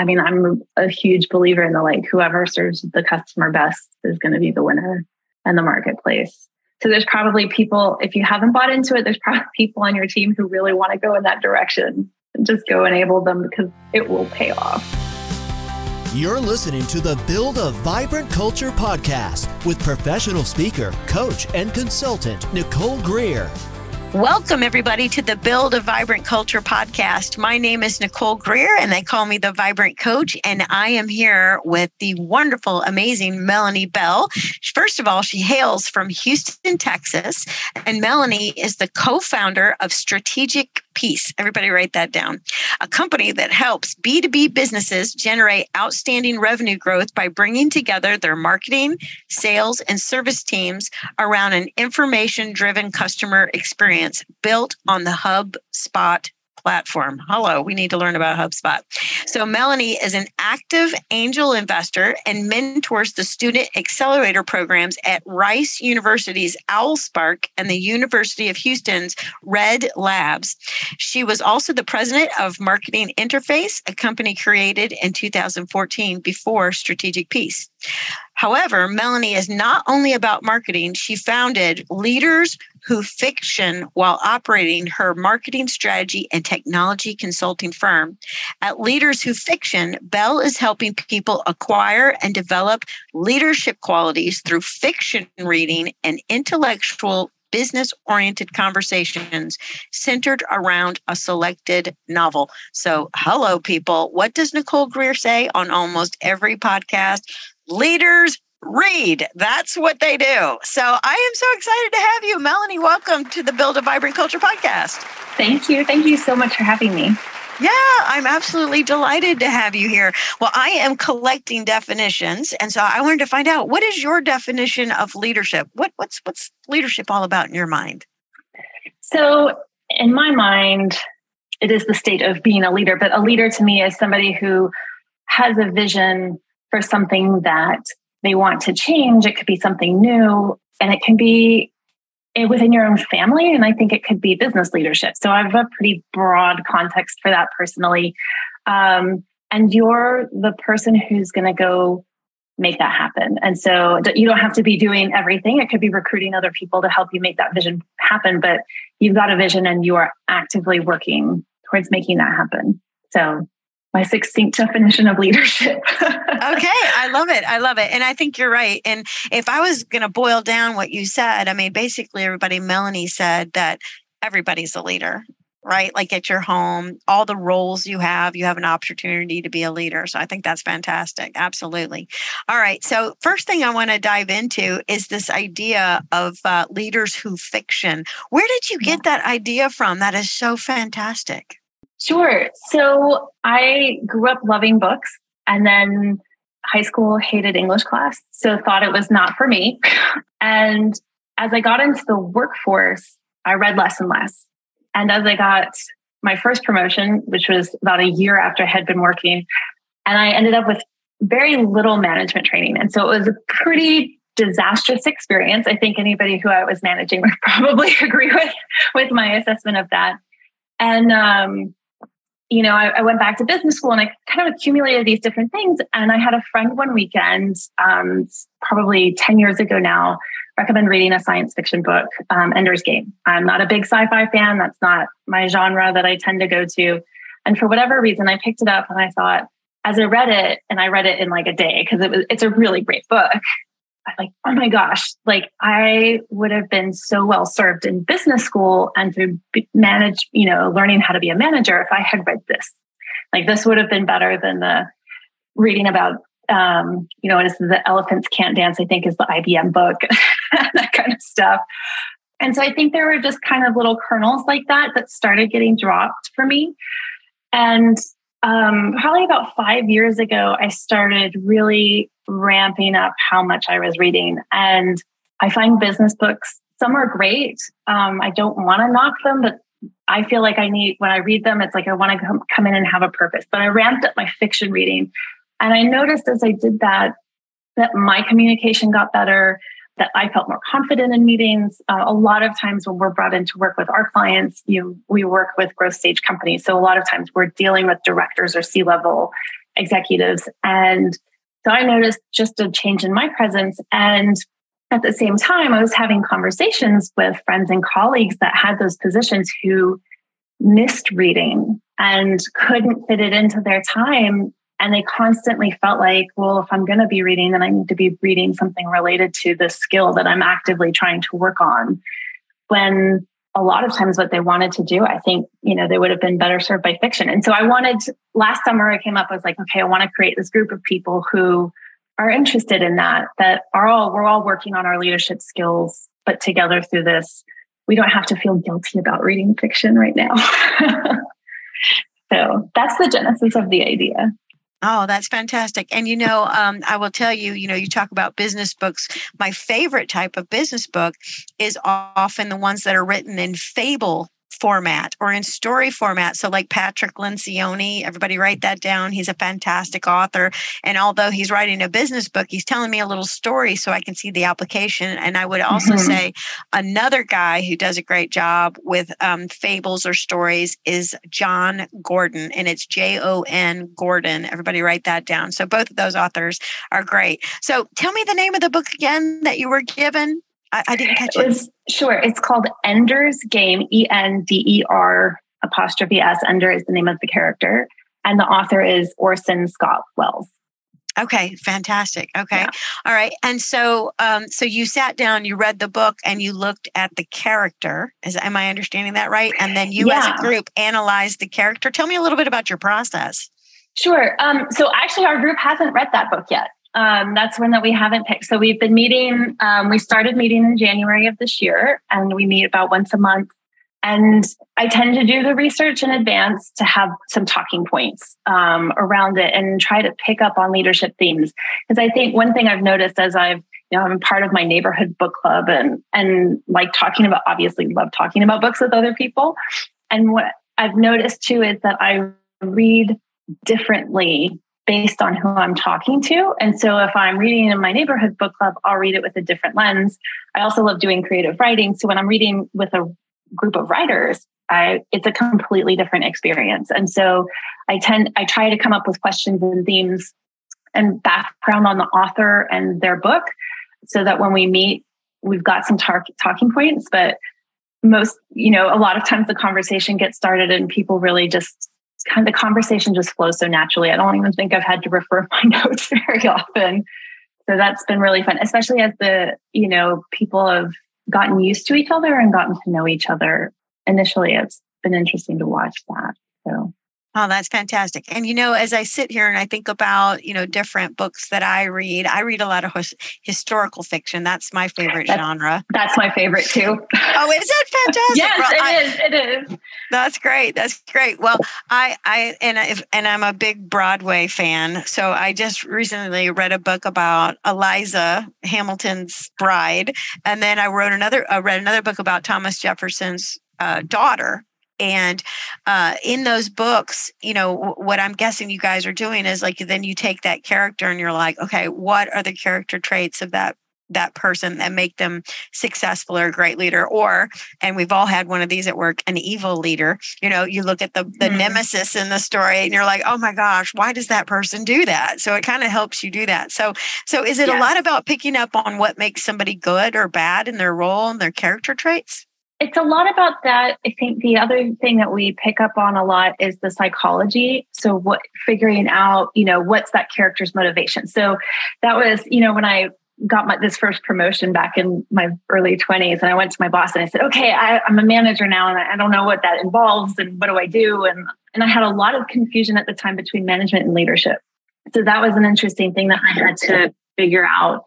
I mean, I'm a huge believer in the like whoever serves the customer best is going to be the winner in the marketplace. So there's probably people, if you haven't bought into it, there's probably people on your team who really want to go in that direction. And just go enable them because it will pay off. You're listening to the Build a Vibrant Culture podcast with professional speaker, coach, and consultant Nicole Greer. Welcome, everybody, to the Build a Vibrant Culture podcast. My name is Nicole Greer, and they call me the Vibrant Coach. And I am here with the wonderful, amazing Melanie Bell. First of all, she hails from Houston, Texas. And Melanie is the co founder of Strategic Peace. Everybody write that down. A company that helps B2B businesses generate outstanding revenue growth by bringing together their marketing, sales, and service teams around an information driven customer experience built on the HubSpot platform. Hello, we need to learn about HubSpot. So, Melanie is an active angel investor and mentors the student accelerator programs at Rice University's OwlSpark and the University of Houston's Red Labs. She was also the president of Marketing Interface, a company created in 2014 before Strategic Peace. However, Melanie is not only about marketing, she founded Leaders Who Fiction while operating her marketing strategy and technology consulting firm. At Leaders Who Fiction, Bell is helping people acquire and develop leadership qualities through fiction reading and intellectual business oriented conversations centered around a selected novel. So, hello, people. What does Nicole Greer say on almost every podcast? leaders read. That's what they do. So I am so excited to have you. Melanie, welcome to the Build a Vibrant Culture podcast. Thank you. Thank you so much for having me. Yeah, I'm absolutely delighted to have you here. Well, I am collecting definitions, and so I wanted to find out what is your definition of leadership? What what's what's leadership all about in your mind? So, in my mind, it is the state of being a leader, but a leader to me is somebody who has a vision for something that they want to change. It could be something new and it can be within your own family. And I think it could be business leadership. So I have a pretty broad context for that personally. Um, and you're the person who's going to go make that happen. And so you don't have to be doing everything. It could be recruiting other people to help you make that vision happen, but you've got a vision and you are actively working towards making that happen. So my succinct definition of leadership. okay, I love it. I love it. And I think you're right. And if I was going to boil down what you said, I mean, basically, everybody, Melanie said that everybody's a leader, right? Like at your home, all the roles you have, you have an opportunity to be a leader. So I think that's fantastic. Absolutely. All right. So, first thing I want to dive into is this idea of uh, leaders who fiction. Where did you get that idea from? That is so fantastic. Sure. So I grew up loving books and then high school hated English class. So thought it was not for me. And as I got into the workforce, I read less and less. And as I got my first promotion, which was about a year after I had been working, and I ended up with very little management training. And so it was a pretty disastrous experience. I think anybody who I was managing would probably agree with, with my assessment of that. And um, you know, I, I, went back to business school and I kind of accumulated these different things. And I had a friend one weekend, um, probably 10 years ago now, recommend reading a science fiction book, um, Ender's Game. I'm not a big sci fi fan. That's not my genre that I tend to go to. And for whatever reason, I picked it up and I thought, as I read it, and I read it in like a day because it was it's a really great book. Like, oh my gosh, like I would have been so well served in business school and to manage, you know, learning how to be a manager if I had read this. Like this would have been better than the reading about, um, you know, it's the elephants can't dance. I think is the IBM book, that kind of stuff. And so I think there were just kind of little kernels like that that started getting dropped for me. And um, probably about five years ago, I started really ramping up how much I was reading. And I find business books, some are great. Um, I don't want to knock them, but I feel like I need, when I read them, it's like I want to come, in and have a purpose. But I ramped up my fiction reading. And I noticed as I did that, that my communication got better, that I felt more confident in meetings. Uh, a lot of times when we're brought in to work with our clients, you we work with growth stage companies. So a lot of times we're dealing with directors or C level executives. And so I noticed just a change in my presence. And at the same time, I was having conversations with friends and colleagues that had those positions who missed reading and couldn't fit it into their time. And they constantly felt like, well, if I'm going to be reading, then I need to be reading something related to the skill that I'm actively trying to work on. When a lot of times what they wanted to do, I think, you know, they would have been better served by fiction. And so I wanted, last summer I came up, I was like, okay, I want to create this group of people who are interested in that, that are all, we're all working on our leadership skills, but together through this, we don't have to feel guilty about reading fiction right now. so that's the genesis of the idea. Oh, that's fantastic. And you know, um, I will tell you, you know, you talk about business books. My favorite type of business book is often the ones that are written in fable format or in story format. So, like Patrick Lencioni, everybody write that down. He's a fantastic author. And although he's writing a business book, he's telling me a little story so I can see the application. And I would also mm-hmm. say another guy who does a great job with um, fables or stories is Jon Gordon, and it's J O N Gordon. Everybody write that down. So, both of those authors are great. So, tell me the name of the book again that you were given. I, I didn't catch it. Was, sure. It's called Ender's Game, E N D E R apostrophe S. Ender is the name of the character. And the author is Orson Scott Wells. Okay, fantastic. Okay. Yeah. All right. And so um so you sat down, you read the book and you looked at the character. Is am I understanding that right? And then you yeah. as a group analyzed the character. Tell me a little bit about your process. Sure. Um so actually our group hasn't read that book yet um, that's one that we haven't picked. So we've been meeting. Um, we started meeting in January of this year, and we meet about once a month. And I tend to do the research in advance to have some talking points um, around it and try to pick up on leadership themes. Because I think one thing I've noticed as I've you know, I'm part of my neighborhood book club and and like talking about obviously love talking about books with other people. And what I've noticed too is that I read differently based on who I'm talking to. And so if I'm reading in my neighborhood book club, I'll read it with a different lens. I also love doing creative writing. So when I'm reading with a group of writers, I, it's a completely different experience. And so I tend, I try to come up with questions and themes and background on the author and their book so that when we meet, we've got some tar- talking points, but most, you know, a lot of times the conversation gets started and people really just kind of the conversation just flows so naturally. I don't even think I've had to refer my notes very often. So that's been really fun, especially as the, you know, people have gotten used to each other and gotten to know each other. Initially, it's been interesting to watch that. So Oh, that's fantastic. And you know, as I sit here and I think about, you know, different books that I read, I read a lot of his- historical fiction. That's my favorite that's, genre. That's my favorite too. oh, is that fantastic? yes, well, it I, is. It is. That's great. That's great. Well, I I and I, and I'm a big Broadway fan. So I just recently read a book about Eliza Hamilton's bride, and then I wrote another I read another book about Thomas Jefferson's uh, daughter and uh, in those books, you know, w- what I'm guessing you guys are doing is like then you take that character and you're like, okay, what are the character traits of that that person that make them successful or a great leader or and we've all had one of these at work an evil leader you know you look at the the mm. nemesis in the story and you're like oh my gosh why does that person do that so it kind of helps you do that so so is it yes. a lot about picking up on what makes somebody good or bad in their role and their character traits it's a lot about that. I think the other thing that we pick up on a lot is the psychology. So what figuring out, you know, what's that character's motivation. So that was, you know, when I got my, this first promotion back in my early 20s and I went to my boss and I said, okay, I, am a manager now and I don't know what that involves and what do I do? And, and I had a lot of confusion at the time between management and leadership. So that was an interesting thing that I had to figure out.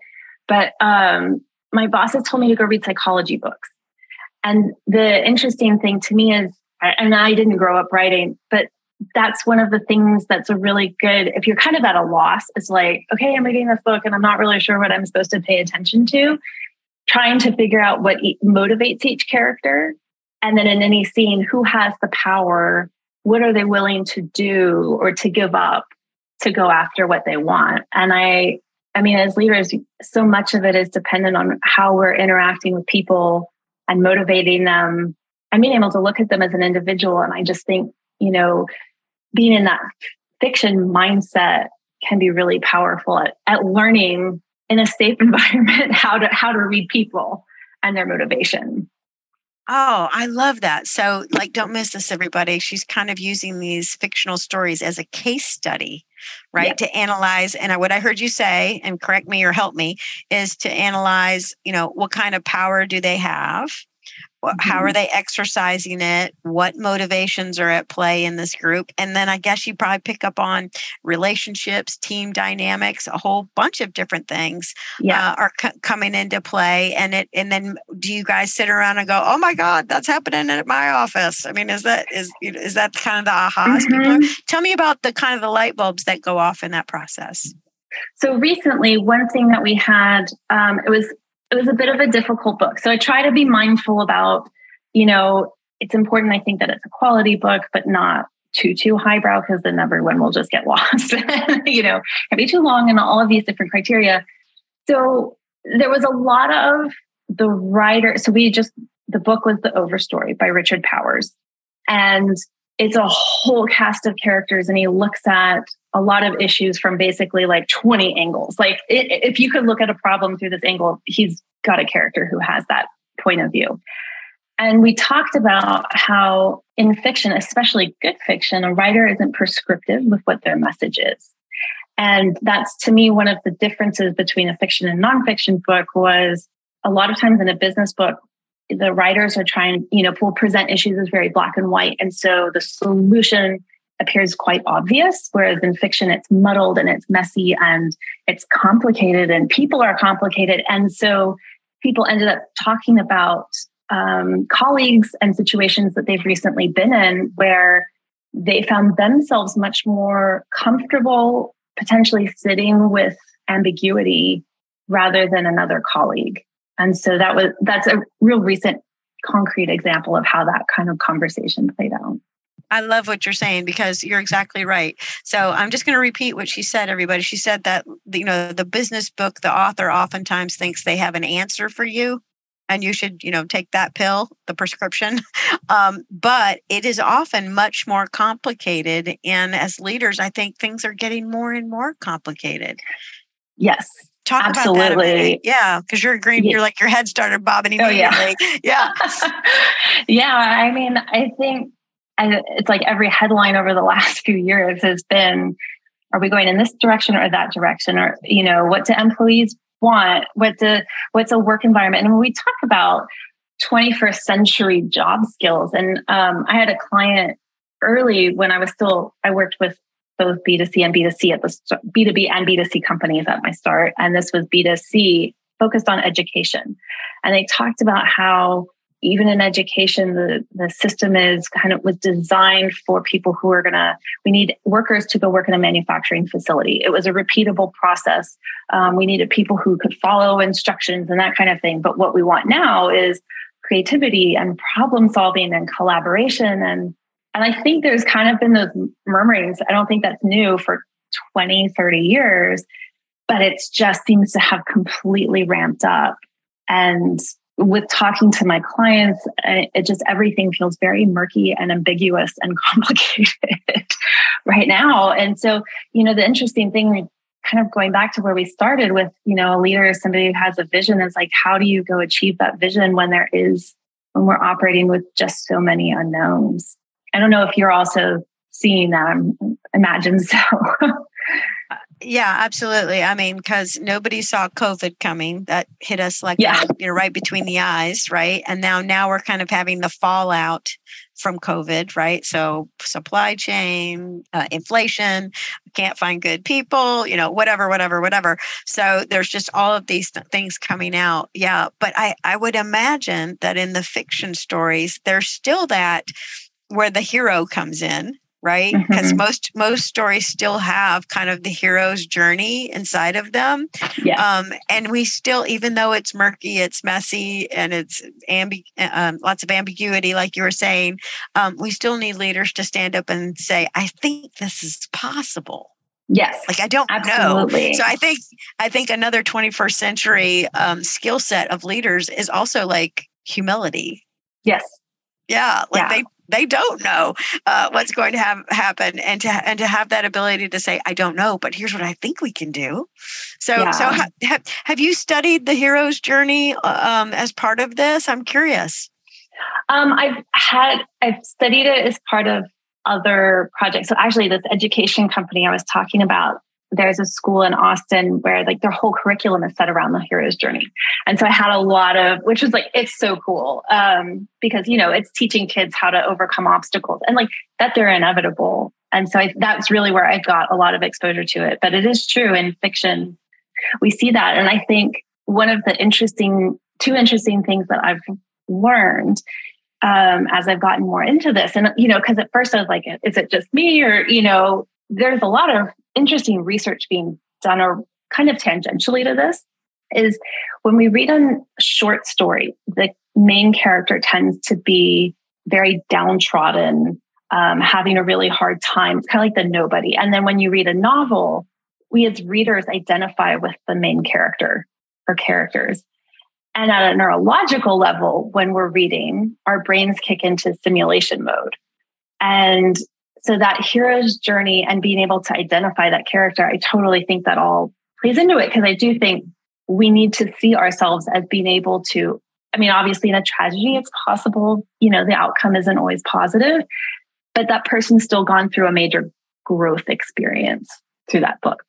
But um, my bosses told me to go read psychology books. And the interesting thing to me is, and I didn't grow up writing, but that's one of the things that's a really good, if you're kind of at a loss, it's like, okay, I'm reading this book and I'm not really sure what I'm supposed to pay attention to. Trying to figure out what motivates each character. And then in any scene, who has the power? What are they willing to do or to give up to go after what they want? And I, I mean, as leaders, so much of it is dependent on how we're interacting with people and motivating them and being able to look at them as an individual. And I just think, you know, being in that fiction mindset can be really powerful at, at learning in a safe environment how to how to read people and their motivation. Oh, I love that. So, like, don't miss this, everybody. She's kind of using these fictional stories as a case study, right? Yep. To analyze. And what I heard you say, and correct me or help me, is to analyze, you know, what kind of power do they have? How are mm-hmm. they exercising it what motivations are at play in this group and then i guess you probably pick up on relationships team dynamics a whole bunch of different things yeah. Uh, are c- coming into play and it and then do you guys sit around and go oh my god that's happening at my office i mean is that is is that kind of the aha mm-hmm. tell me about the kind of the light bulbs that go off in that process so recently one thing that we had um, it was it was a bit of a difficult book. So I try to be mindful about, you know, it's important, I think, that it's a quality book, but not too, too highbrow because then everyone will just get lost. you know, can be too long and all of these different criteria. So there was a lot of the writer. So we just, the book was The Overstory by Richard Powers. And it's a whole cast of characters and he looks at a lot of issues from basically like 20 angles. Like it, if you could look at a problem through this angle he's got a character who has that point of view. And we talked about how in fiction especially good fiction a writer isn't prescriptive with what their message is. And that's to me one of the differences between a fiction and nonfiction book was a lot of times in a business book the writers are trying, you know, will present issues as very black and white. And so the solution appears quite obvious, whereas in fiction, it's muddled and it's messy and it's complicated and people are complicated. And so people ended up talking about um, colleagues and situations that they've recently been in where they found themselves much more comfortable potentially sitting with ambiguity rather than another colleague. And so that was that's a real recent concrete example of how that kind of conversation played out. I love what you're saying because you're exactly right. So I'm just going to repeat what she said, everybody. She said that, you know, the business book, the author oftentimes thinks they have an answer for you and you should, you know, take that pill, the prescription. Um, but it is often much more complicated. And as leaders, I think things are getting more and more complicated. Yes. Talk Absolutely. Yeah, because you're green. You're like your head started bobbing immediately. Oh, yeah. yeah. yeah. I mean, I think it's like every headline over the last few years has been, are we going in this direction or that direction? Or, you know, what do employees want? What do, what's a work environment? And when we talk about 21st century job skills, and um, I had a client early when I was still, I worked with both B2C and B2C at the B2B and B2C companies at my start. And this was B2C focused on education. And they talked about how even in education, the, the system is kind of was designed for people who are gonna, we need workers to go work in a manufacturing facility. It was a repeatable process. Um, we needed people who could follow instructions and that kind of thing. But what we want now is creativity and problem solving and collaboration and and I think there's kind of been those murmurings. I don't think that's new for 20, 30 years, but it just seems to have completely ramped up. And with talking to my clients, eh, it just everything feels very murky and ambiguous and complicated right now. And so, you know, the interesting thing, kind of going back to where we started with, you know, a leader, somebody who has a vision is like, how do you go achieve that vision when there is, when we're operating with just so many unknowns? I don't know if you're also seeing that. I imagine so. yeah, absolutely. I mean, because nobody saw COVID coming. That hit us like yeah. you know, right between the eyes, right? And now, now we're kind of having the fallout from COVID, right? So supply chain, uh, inflation, can't find good people, you know, whatever, whatever, whatever. So there's just all of these th- things coming out. Yeah, but I I would imagine that in the fiction stories, there's still that where the hero comes in right because mm-hmm. most most stories still have kind of the hero's journey inside of them yeah. Um, and we still even though it's murky it's messy and it's ambi- um, lots of ambiguity like you were saying um, we still need leaders to stand up and say i think this is possible Yes. Like I don't absolutely. know. So I think I think another 21st century um, skill set of leaders is also like humility. Yes. Yeah, like yeah. they they don't know uh, what's going to have happen and to and to have that ability to say i don't know but here's what i think we can do. So yeah. so ha, have, have you studied the hero's journey uh, um, as part of this? I'm curious. Um, i've had i've studied it as part of other projects. So actually this education company i was talking about there's a school in Austin where like their whole curriculum is set around the hero's journey. And so I had a lot of, which was like, it's so cool um, because, you know, it's teaching kids how to overcome obstacles and like that they're inevitable. And so I, that's really where I got a lot of exposure to it. But it is true in fiction, we see that. And I think one of the interesting, two interesting things that I've learned um, as I've gotten more into this, and, you know, because at first I was like, is it just me or, you know, there's a lot of interesting research being done or kind of tangentially to this is when we read a short story, the main character tends to be very downtrodden, um, having a really hard time. It's kind of like the nobody. And then when you read a novel, we as readers identify with the main character or characters. And at a neurological level, when we're reading, our brains kick into simulation mode. And so that hero's journey and being able to identify that character, I totally think that all plays into it because I do think we need to see ourselves as being able to. I mean, obviously, in a tragedy, it's possible, you know, the outcome isn't always positive, but that person's still gone through a major growth experience through that book.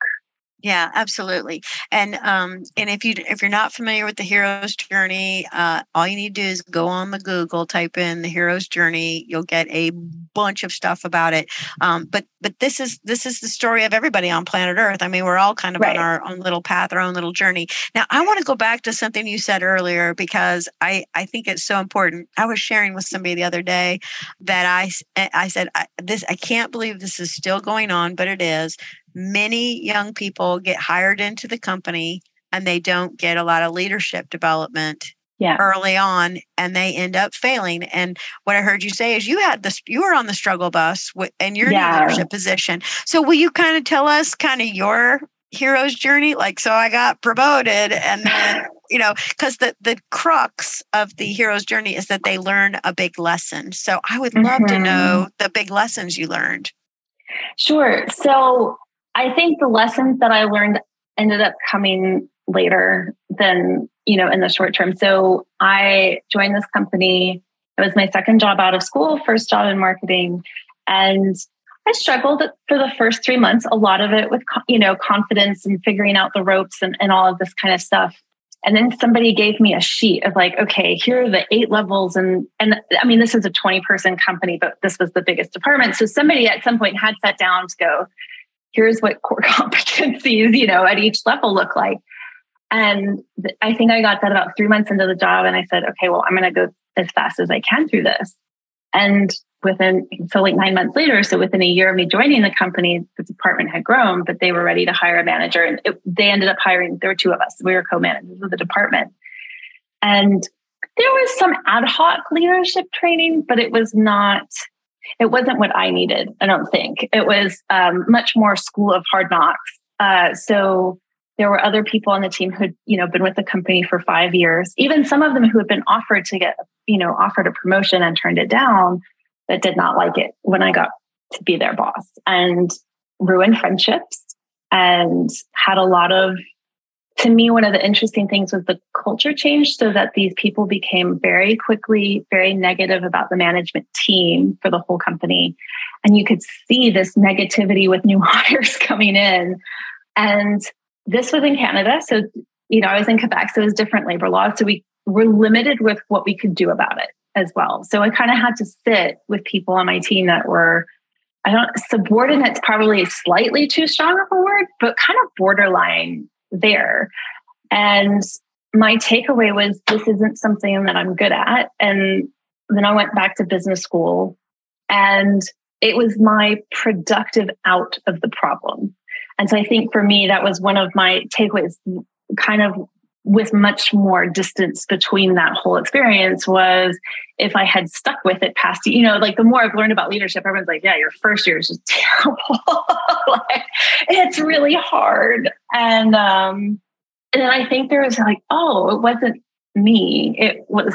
Yeah, absolutely. And um, and if you if you're not familiar with the hero's journey, uh, all you need to do is go on the Google, type in the hero's journey. You'll get a bunch of stuff about it. Um, but but this is this is the story of everybody on planet Earth. I mean, we're all kind of right. on our own little path, our own little journey. Now, I want to go back to something you said earlier because I I think it's so important. I was sharing with somebody the other day that I I said I, this I can't believe this is still going on, but it is many young people get hired into the company and they don't get a lot of leadership development yeah. early on and they end up failing and what i heard you say is you had this you were on the struggle bus with, and you're yeah. in a leadership position so will you kind of tell us kind of your hero's journey like so i got promoted and then you know because the the crux of the hero's journey is that they learn a big lesson so i would love mm-hmm. to know the big lessons you learned sure so I think the lessons that I learned ended up coming later than, you know, in the short term. So I joined this company. It was my second job out of school, first job in marketing. And I struggled for the first three months, a lot of it with, you know, confidence and figuring out the ropes and, and all of this kind of stuff. And then somebody gave me a sheet of like, okay, here are the eight levels. And, and I mean, this is a 20 person company, but this was the biggest department. So somebody at some point had sat down to go, here's what core competencies, you know, at each level look like. And I think I got that about three months into the job. And I said, okay, well, I'm going to go as fast as I can through this. And within, so like nine months later, so within a year of me joining the company, the department had grown, but they were ready to hire a manager. And it, they ended up hiring, there were two of us, we were co managers of the department. And there was some ad hoc leadership training, but it was not it wasn't what I needed, I don't think. It was um, much more school of hard knocks. Uh, so there were other people on the team who'd, you know, been with the company for five years, even some of them who had been offered to get, you know, offered a promotion and turned it down that did not like it when I got to be their boss and ruined friendships and had a lot of to me, one of the interesting things was the culture change so that these people became very quickly very negative about the management team for the whole company. And you could see this negativity with new hires coming in. And this was in Canada. So, you know, I was in Quebec, so it was different labor laws. So we were limited with what we could do about it as well. So I kind of had to sit with people on my team that were I don't subordinate's probably slightly too strong of a word, but kind of borderline there. And my takeaway was this isn't something that I'm good at. And then I went back to business school and it was my productive out of the problem. And so I think for me, that was one of my takeaways, kind of with much more distance between that whole experience was if I had stuck with it past, you know, like the more I've learned about leadership, everyone's like, yeah, your first year is just terrible. like, it's really hard. And, um, and then I think there was like, oh, it wasn't me. It was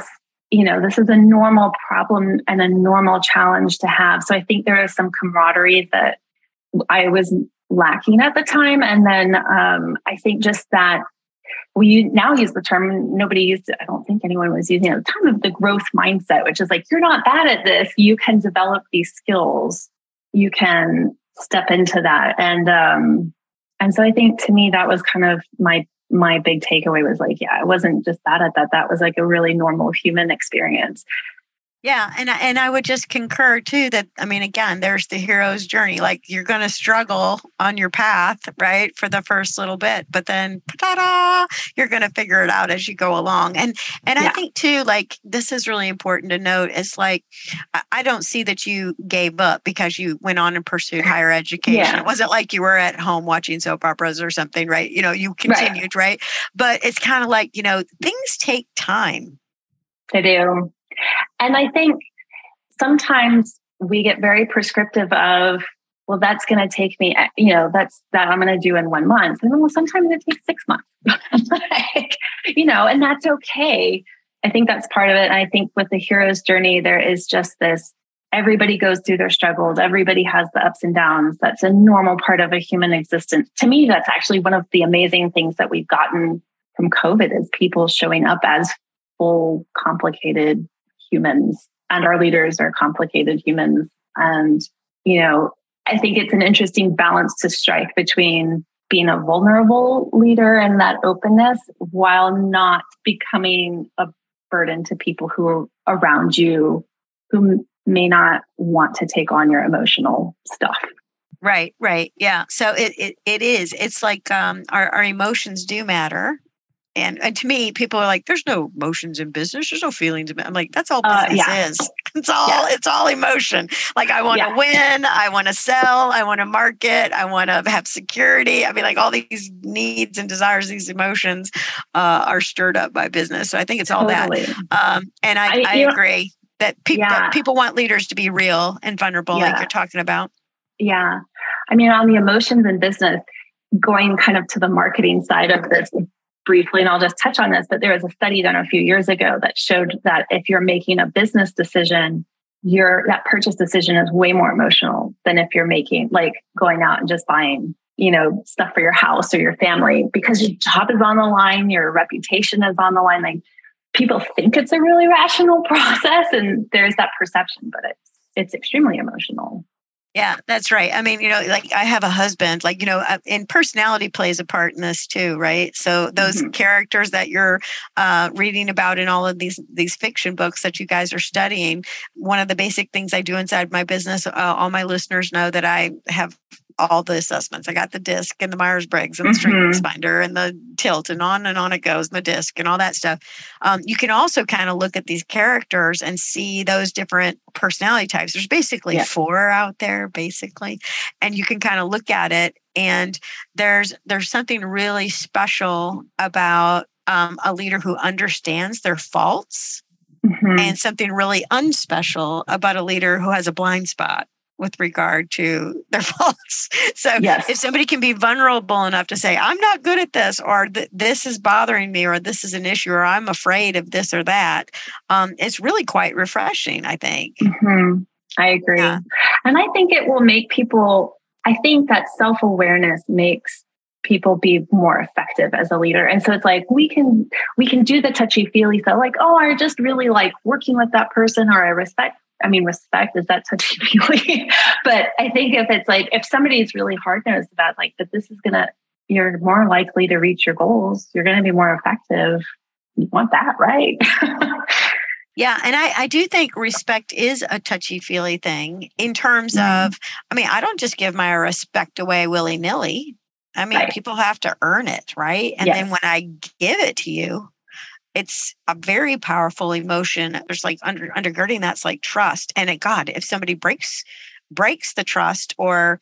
you know, this is a normal problem and a normal challenge to have. So I think there is some camaraderie that I was lacking at the time. And then um, I think just that we now use the term, nobody used it, I don't think anyone was using it at the time of the growth mindset, which is like, you're not bad at this. You can develop these skills. You can step into that. And um, and so I think to me that was kind of my my big takeaway was like, yeah, I wasn't just bad at that. That was like a really normal human experience. Yeah, and and I would just concur too that I mean again there's the hero's journey like you're going to struggle on your path right for the first little bit but then ta-da you're going to figure it out as you go along and and yeah. I think too like this is really important to note it's like I don't see that you gave up because you went on and pursued higher education yeah. it wasn't like you were at home watching soap operas or something right you know you continued right, right? but it's kind of like you know things take time they do and I think sometimes we get very prescriptive of, well, that's going to take me, eh, you know, that's that I'm going to do in one month. And then, well, sometimes it takes six months, like, you know, and that's okay. I think that's part of it. And I think with the hero's journey, there is just this everybody goes through their struggles, everybody has the ups and downs. That's a normal part of a human existence. To me, that's actually one of the amazing things that we've gotten from COVID is people showing up as full, complicated humans and our leaders are complicated humans. And, you know, I think it's an interesting balance to strike between being a vulnerable leader and that openness while not becoming a burden to people who are around you who may not want to take on your emotional stuff. Right, right. Yeah. So it it, it is. It's like um our, our emotions do matter. And, and to me, people are like, "There's no emotions in business. There's no feelings." I'm like, "That's all uh, business uh, yeah. is. It's all yeah. it's all emotion. Like I want to yeah. win. I want to sell. I want to market. I want to have security. I mean, like all these needs and desires, these emotions uh, are stirred up by business. So I think it's all totally. that. Um, and I, I, I agree know, that, pe- that people want leaders to be real and vulnerable, like you're talking about. Yeah, I mean, on the emotions in business, going kind of to the marketing side of this briefly, and I'll just touch on this, but there was a study done a few years ago that showed that if you're making a business decision, your that purchase decision is way more emotional than if you're making like going out and just buying you know stuff for your house or your family because your job is on the line your reputation is on the line like people think it's a really rational process and there's that perception but it's it's extremely emotional yeah, that's right. I mean, you know, like I have a husband, like, you know, uh, and personality plays a part in this too, right? So those mm-hmm. characters that you're uh, reading about in all of these these fiction books that you guys are studying, one of the basic things I do inside my business, uh, all my listeners know that I have all the assessments. I got the disc and the Myers Briggs and the mm-hmm. Strengths Finder and the tilt and on and on it goes, and the disc and all that stuff. Um, you can also kind of look at these characters and see those different personality types. There's basically yeah. four out there, basically, and you can kind of look at it. And there's there's something really special about um, a leader who understands their faults. Mm-hmm. And something really unspecial about a leader who has a blind spot with regard to their faults. So yes. if somebody can be vulnerable enough to say, I'm not good at this, or this is bothering me, or this is an issue, or I'm afraid of this or that, um, it's really quite refreshing, I think. Mm-hmm. I agree. Yeah. And I think it will make people, I think that self awareness makes people be more effective as a leader and so it's like we can we can do the touchy feely stuff like oh i just really like working with that person or i respect I mean, respect is that touchy feely. but I think if it's like, if somebody is really hard nosed about like, but this is to, you're more likely to reach your goals, you're to be more effective. You want that, right? Yeah, and I, I do think respect is a touchy feely thing in terms mm-hmm. of, I mean, I don't just give my respect away willy nilly. I mean, right. people have to earn it, right? And yes. then when I give it to you, it's a very powerful emotion there's like under undergirding that's like trust and it god if somebody breaks breaks the trust or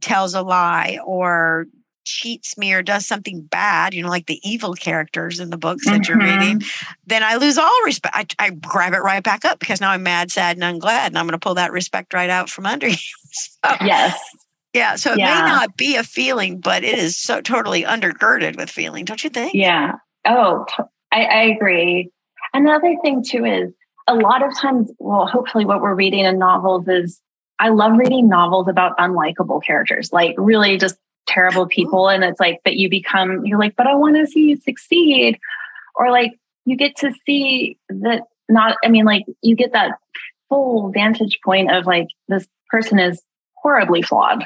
tells a lie or cheats me or does something bad, you know, like the evil characters in the books that mm-hmm. you're reading, then I lose all respect. I, I, grab it right back up because now I'm mad, sad, and unglad, and I'm going to pull that respect right out from under you. so, yes. Yeah. So it yeah. may not be a feeling, but it is so totally undergirded with feeling, don't you think? Yeah. Oh, I, I agree. Another thing too is a lot of times, well, hopefully what we're reading in novels is I love reading novels about unlikable characters, like really just terrible people. And it's like, but you become, you're like, but I want to see you succeed. Or like you get to see that not, I mean, like you get that full vantage point of like, this person is horribly flawed,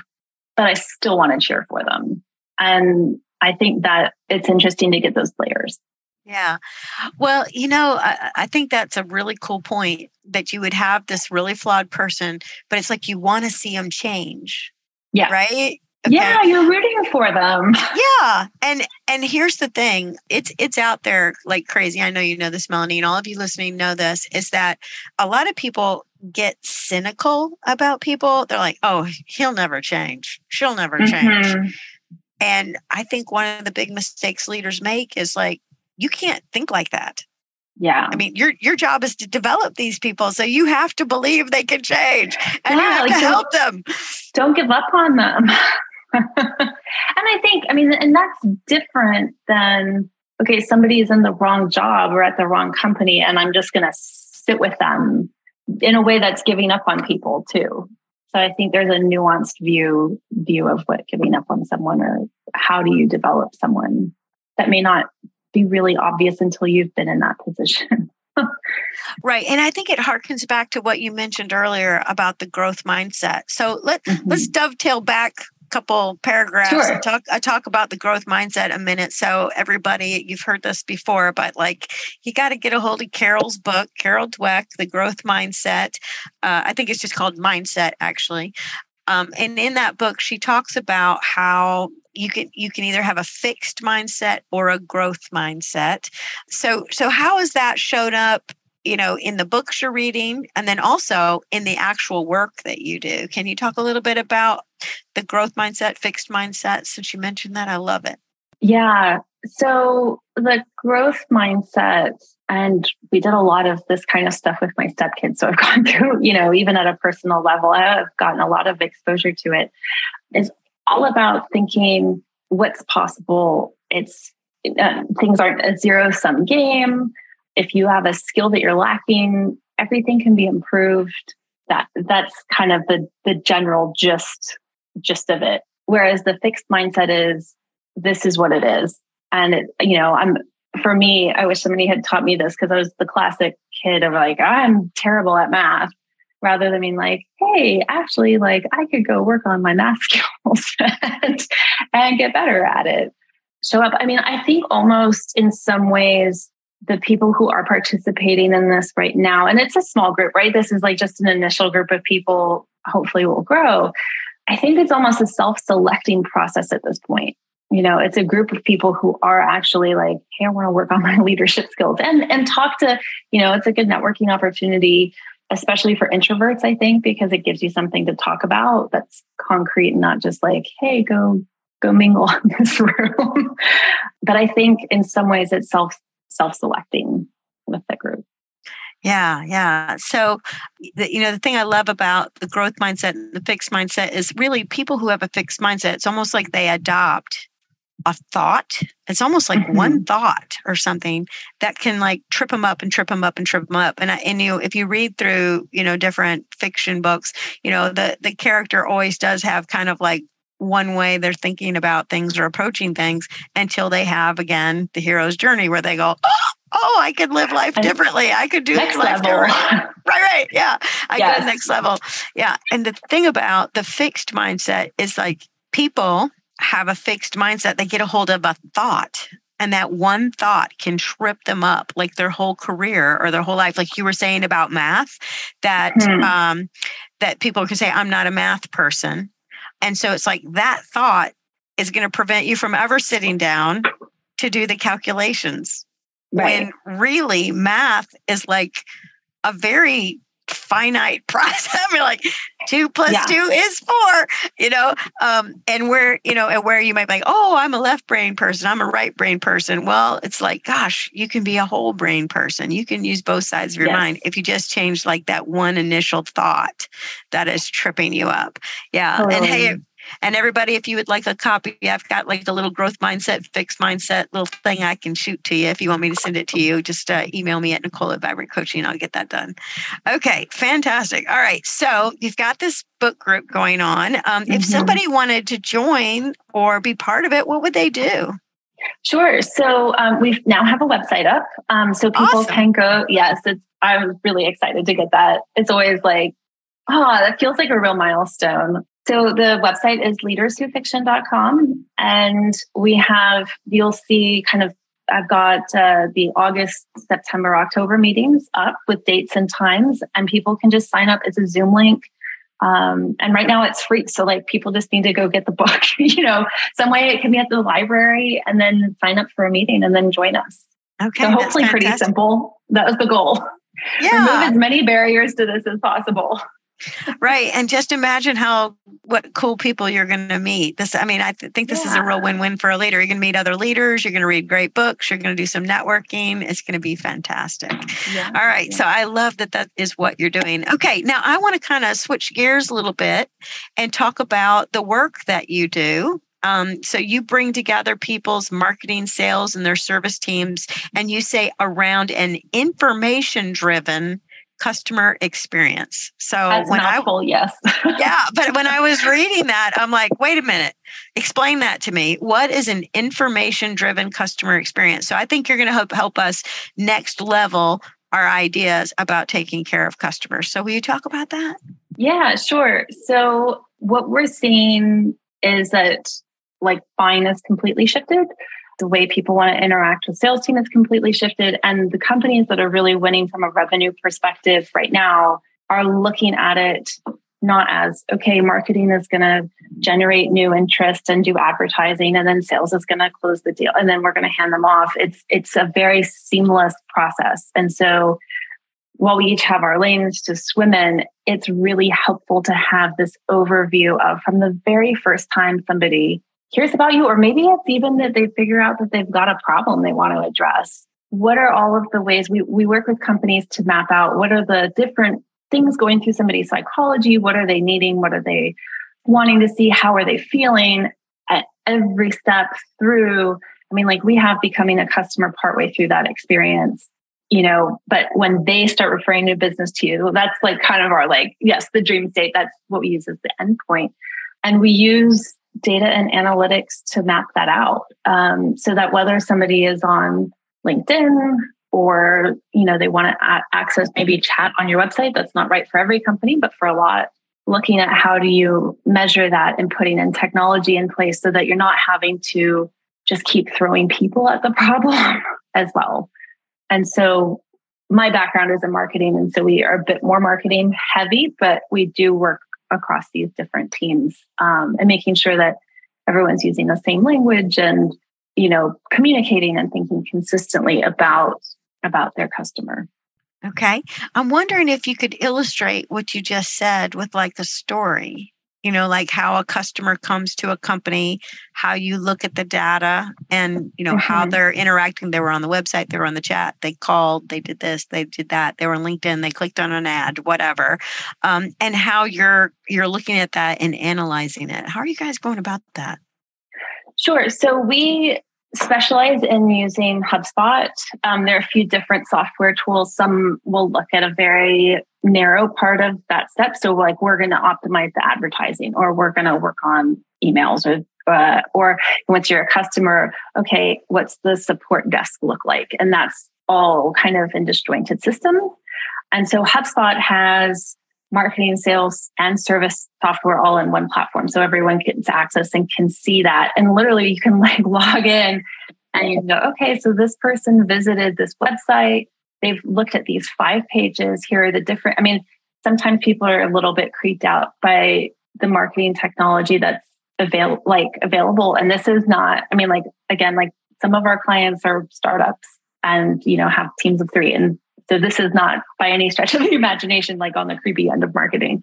but I still want to cheer for them. And I think that it's interesting to get those layers. Yeah. Well, you know, I, I, think that's a really cool point that you would have this really flawed person, but it's like you want to see them change. Yeah. Right. Okay. Yeah, you're rooting for them. Yeah. And and here's the thing. It's it's out there like crazy. I know you know this, Melanie, and all of you listening know this, is that a lot of people get cynical about people. They're like, oh, he'll never change. She'll never change. Mm-hmm. And I think one of the big mistakes leaders make is like, you can't think like that. Yeah. I mean, your your job is to develop these people. So you have to believe they can change and yeah, you have like to help them. Don't give up on them. and I think, I mean, and that's different than okay, somebody is in the wrong job or at the wrong company, and I'm just gonna sit with them in a way that's giving up on people too. So I think there's a nuanced view view of what giving up on someone or how do you develop someone that may not be really obvious until you've been in that position. right and i think it harkens back to what you mentioned earlier about the growth mindset so let mm-hmm. let's dovetail back a couple paragraphs sure. and talk I talk about the growth mindset a minute so everybody you've heard this before but like you got to get a hold of carol's book carol dweck the growth mindset uh, i think it's just called mindset actually um, and in that book she talks about how you can you can either have a fixed mindset or a growth mindset. So so how has that showed up you know in the books you're reading and then also in the actual work that you do? Can you talk a little bit about the growth mindset fixed mindset since you mentioned that? I love it. Yeah. So the growth mindset and we did a lot of this kind of stuff with my stepkids so i've gone through you know even at a personal level i've gotten a lot of exposure to it. it is all about thinking what's possible. It's uh, things aren't a zero sum game. If you have a skill that you're lacking, everything can be improved. That that's kind of the the general gist gist of it. Whereas the fixed mindset is this is what it is, and it, you know I'm for me. I wish somebody had taught me this because I was the classic kid of like I'm terrible at math rather than being like, hey, actually, like I could go work on my math skills and, and get better at it. Show up. I mean, I think almost in some ways, the people who are participating in this right now, and it's a small group, right? This is like just an initial group of people, hopefully will grow. I think it's almost a self selecting process at this point. You know, it's a group of people who are actually like, hey, I want to work on my leadership skills and and talk to, you know, it's a good networking opportunity especially for introverts, I think, because it gives you something to talk about that's concrete and not just like, hey, go go mingle in this room. but I think in some ways it's self self selecting with the group. Yeah, yeah. So, the, you know, the thing I love about the growth mindset and the fixed mindset is really people who have a fixed mindset. It's almost like they adopt a thought. It's almost like mm-hmm. one thought or something that can like trip them up and trip them up and trip them up. And I, and you, if you read through, you know, different fiction books, you know, the the character always does have kind of like one way they're thinking about things or approaching things until they have again the hero's journey where they go, oh, oh I could live life differently. I could do next life level. right, right. Yeah. I yes. go next level. Yeah. And the thing about the fixed mindset is like people have a fixed mindset, they get a hold of a thought. And that one thought can trip them up like their whole career or their whole life. Like you were saying about math, that hmm um, that people can say, I'm not a math person. And so it's like that thought is going to prevent you from ever sitting down to do the calculations. Right. When really math is like a very finite process. I mean, like two plus yeah. two is four, you know, um, and where, you know, and where you might be like, oh, I'm a left brain person, I'm a right brain person. Well, it's like, gosh, you can be a whole brain person. You can use both sides of your yes. mind if you just change like that one initial thought that is tripping you up. Yeah. Totally. And hey, And everybody, if you would like a copy, I've got like a little growth mindset, fixed mindset little thing I can shoot to you. If you want me to send it to you, just uh, email me at Nicole at Vibrant Coaching. I'll get that done. Okay, fantastic. All right. So you've got this book group going on. Um, mm-hmm. If somebody wanted to join or be part of it, what would they do? Sure. So um, we now have a website up, um, so people awesome. can go. Yes, it's. I was really excited to get that. It's always like, oh, that feels like a real milestone. So the website is leaderswhofiction.com, and we have you'll see kind of. I've got uh, the August, September, October meetings up with dates and times, and people can just sign up. It's a Zoom link um, and right now it's free. So like people just need to go get the book, you know, some way it can be at the library and then sign up for a meeting and then join us. Okay. So hopefully pretty simple. That was the goal. Yeah. Remove as many barriers to this as possible right and just imagine how what cool people you're going to meet this i mean i th- think this yeah. is a real win-win for a leader you're going to meet other leaders you're going to read great books you're going to do some networking it's going to be fantastic yeah. all right yeah. so i love that that is what you're doing okay now i want to kind of switch gears a little bit and talk about the work that you do um, so you bring together people's marketing, sales, and their service teams, and you say around an information driven customer experience. So That's when I yes. yeah, but when I was reading that, I'm like, wait a minute, explain that to me. What is an information driven customer experience? So I think you're going to help help us next level our ideas about taking care of customers. So will you talk about that? Yeah, sure. So what we're seeing is that like buying is completely shifted the way people want to interact with sales team has completely shifted and the companies that are really winning from a revenue perspective right now are looking at it not as okay marketing is going to generate new interest and do advertising and then sales is going to close the deal and then we're going to hand them off. It's it's a very seamless process and so while we each have our lanes to swim in it's really helpful to have this overview of from the very first time somebody hears about you, or maybe it's even that they figure out that they've got a problem they want to address. What are all of the ways we, we work with companies to map out what are the different things going through somebody's psychology? What are they needing? What are they wanting to see? How are they feeling at every step through? I mean, like we have becoming a customer partway through that experience you know but when they start referring to business to you that's like kind of our like yes the dream state that's what we use as the endpoint and we use data and analytics to map that out um, so that whether somebody is on linkedin or you know they want to access maybe chat on your website that's not right for every company but for a lot looking at how do you measure that and putting in technology in place so that you're not having to just keep throwing people at the problem as well. And so my background is in marketing and so we are a bit more marketing heavy but we do work across these different teams um, and making sure that everyone's using the same language and you know communicating and thinking consistently about about their customer. Okay. I'm wondering if you could illustrate what you just said with like the story you know like how a customer comes to a company how you look at the data and you know mm-hmm. how they're interacting they were on the website they were on the chat they called they did this they did that they were on linkedin they clicked on an ad whatever um, and how you're you're looking at that and analyzing it how are you guys going about that sure so we specialize in using HubSpot. Um, there are a few different software tools. Some will look at a very narrow part of that step. So, like, we're going to optimize the advertising, or we're going to work on emails, or uh, or once you're a customer, okay, what's the support desk look like? And that's all kind of in disjointed systems. And so, HubSpot has marketing, sales, and service software all in one platform. So everyone gets access and can see that. And literally, you can like log in and you go, okay, so this person visited this website. They've looked at these five pages. Here are the different, I mean, sometimes people are a little bit creeped out by the marketing technology that's available like available and this is not i mean like again like some of our clients are startups and you know have teams of three and so this is not by any stretch of the imagination like on the creepy end of marketing.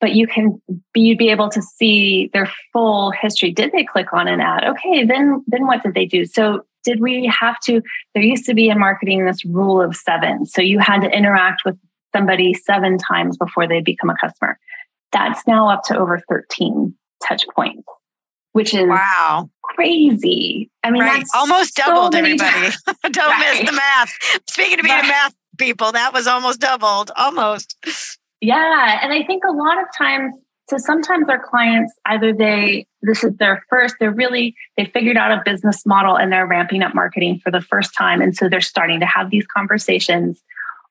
But you can be be able to see their full history. Did they click on an ad? Okay, then then what did they do? So did we have to there used to be in marketing this rule of seven. So you had to interact with somebody seven times before they become a customer. That's now up to over 13. touch points, which is wow crazy. I mean, right. almost doubled so everybody. Don't right. miss the math. Speaking of being right. math people, that was almost doubled, almost. Yeah. And I think a lot of times, so sometimes our clients either they, this is their first, they're really, they figured out a business model and they're ramping up marketing for the first time. And so they're starting to have these conversations,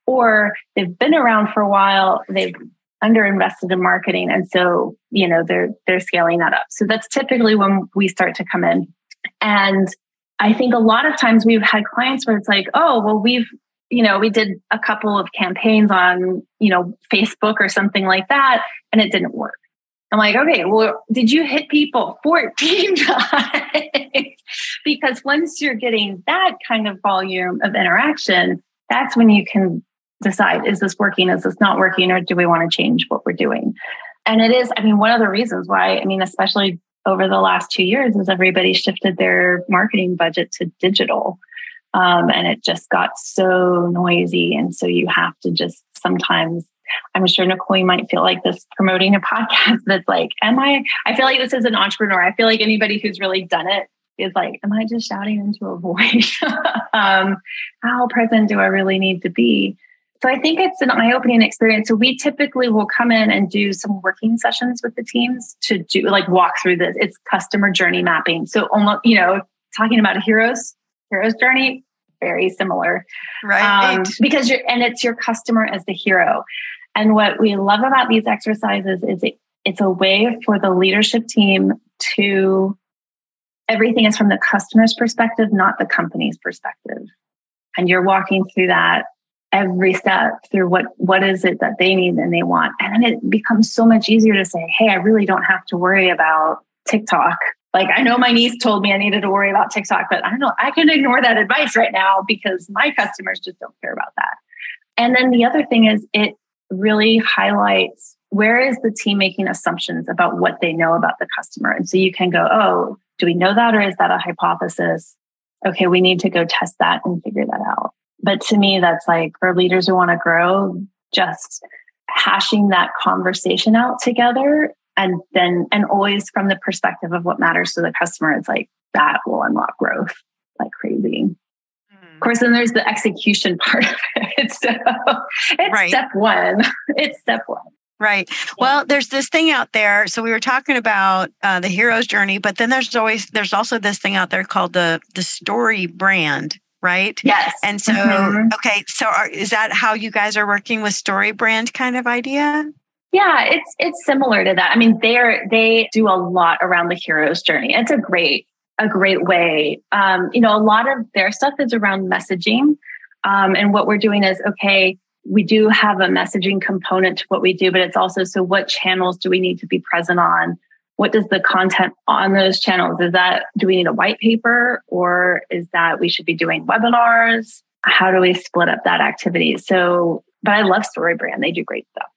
or they've been around for a while, they've underinvested in marketing. And so, you know, they're, they're scaling that up. So that's typically when we start to come in. And I think a lot of times we've had clients where it's like, oh, well, we've you know, we did a couple of campaigns on, you know, Facebook or something like that, and it didn't work. I'm like, okay, well, did you hit people 14 times? because once you're getting that kind of volume of interaction, that's when you can decide is this working, is this not working, or do we want to change what we're doing? And it is, I mean, one of the reasons why, I mean, especially over the last two years, is everybody shifted their marketing budget to digital. Um, and it just got so noisy. And so you have to just sometimes, I'm sure Nicole, you might feel like this promoting a podcast that's like, am I, I feel like this is an entrepreneur. I feel like anybody who's really done it is like, am I just shouting into a voice? um, how present do I really need to be? So I think it's an eye-opening experience. So we typically will come in and do some working sessions with the teams to do like walk through this. It's customer journey mapping. So almost, you know, talking about a hero's hero's journey, very similar. Right. Um, because you're, and it's your customer as the hero. And what we love about these exercises is it, it's a way for the leadership team to, everything is from the customer's perspective, not the company's perspective. And you're walking through that every step through what what is it that they need and they want and then it becomes so much easier to say hey i really don't have to worry about tiktok like I know my niece told me I needed to worry about TikTok, but I don't know. I can ignore that advice right now because my customers just don't care about that. And then the other thing is it really highlights where is the team making assumptions about what they know about the customer. And so you can go, oh, do we know that or is that a hypothesis? Okay, we need to go test that and figure that out. But to me, that's like for leaders who want to grow, just hashing that conversation out together and then and always from the perspective of what matters to the customer it's like that will unlock growth like crazy. Of course then there's the execution part of it so it's right. step one it's step one Right. Well, there's this thing out there. So we were talking about uh, the hero's journey, but then there's always there's also this thing out there called the the StoryBrand, right? Yes. And so, mm-hmm. okay, so are, is that how you guys are working with StoryBrand kind of idea? Yeah, it's it's similar to that. I mean, they're they do a lot around the hero's journey. It's a great a great way. Um, you know, a lot of their stuff is around messaging, um, and what we're doing is okay. We do have a messaging component to what we do, but it's also so what channels do we need to be present on? What does the content on those channels? Is that do we need a white paper or is that we should be doing webinars? How do we split up that activity? So, but I love StoryBrand. They do great stuff.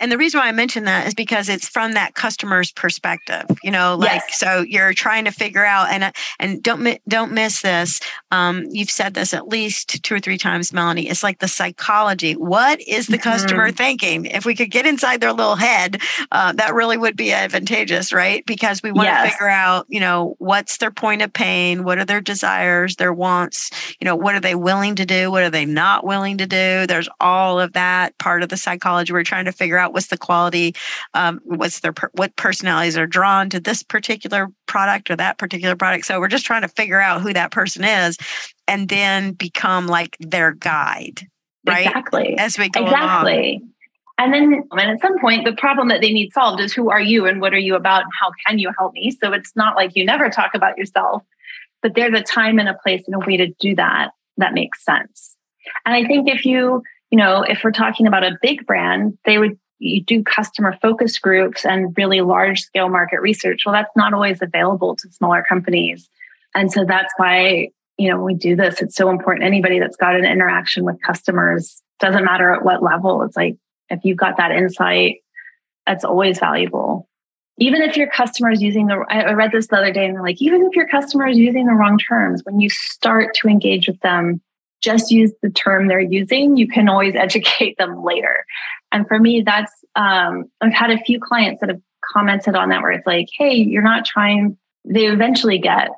And the reason why I mention that is because it's from that customer's perspective. You know, like yes. so you're trying to figure out and and don't don't miss this. Um, you've said this at least two or three times, Melanie. It's like the psychology. What is the mm-hmm. customer thinking? If we could get inside their little head, uh, that really would be advantageous, right? Because we want yes. to figure out, you know, what's their point of pain, what are their desires, their wants, you know, what are they willing to do, what are they not willing to do. There's all of that part of the psychology we're trying to figure out out what's the quality, um, what's their what personalities are drawn to this particular product or that particular product. So we're just trying to figure out who that person is, and then become like their guide, right? Exactly. As we go exactly. Along. And then and at some point, the problem that they need solved is who are you and what are you about and how can you help me? So it's not like you never talk about yourself, but there's a time and a place and a way to do that that makes sense. And I think if you, you know, if we're talking about a big brand, they would you do customer focus groups and really large scale market research. Well, that's not always available to smaller companies. And so that's why, you know, we do this, it's so important. Anybody that's got an interaction with customers, doesn't matter at what level, it's like if you've got that insight, that's always valuable. Even if your customer is using the, I read this the other day and they're like, even if your customer is using the wrong terms, when you start to engage with them, just use the term they're using, you can always educate them later. And for me, that's, um, I've had a few clients that have commented on that where it's like, hey, you're not trying, they eventually get,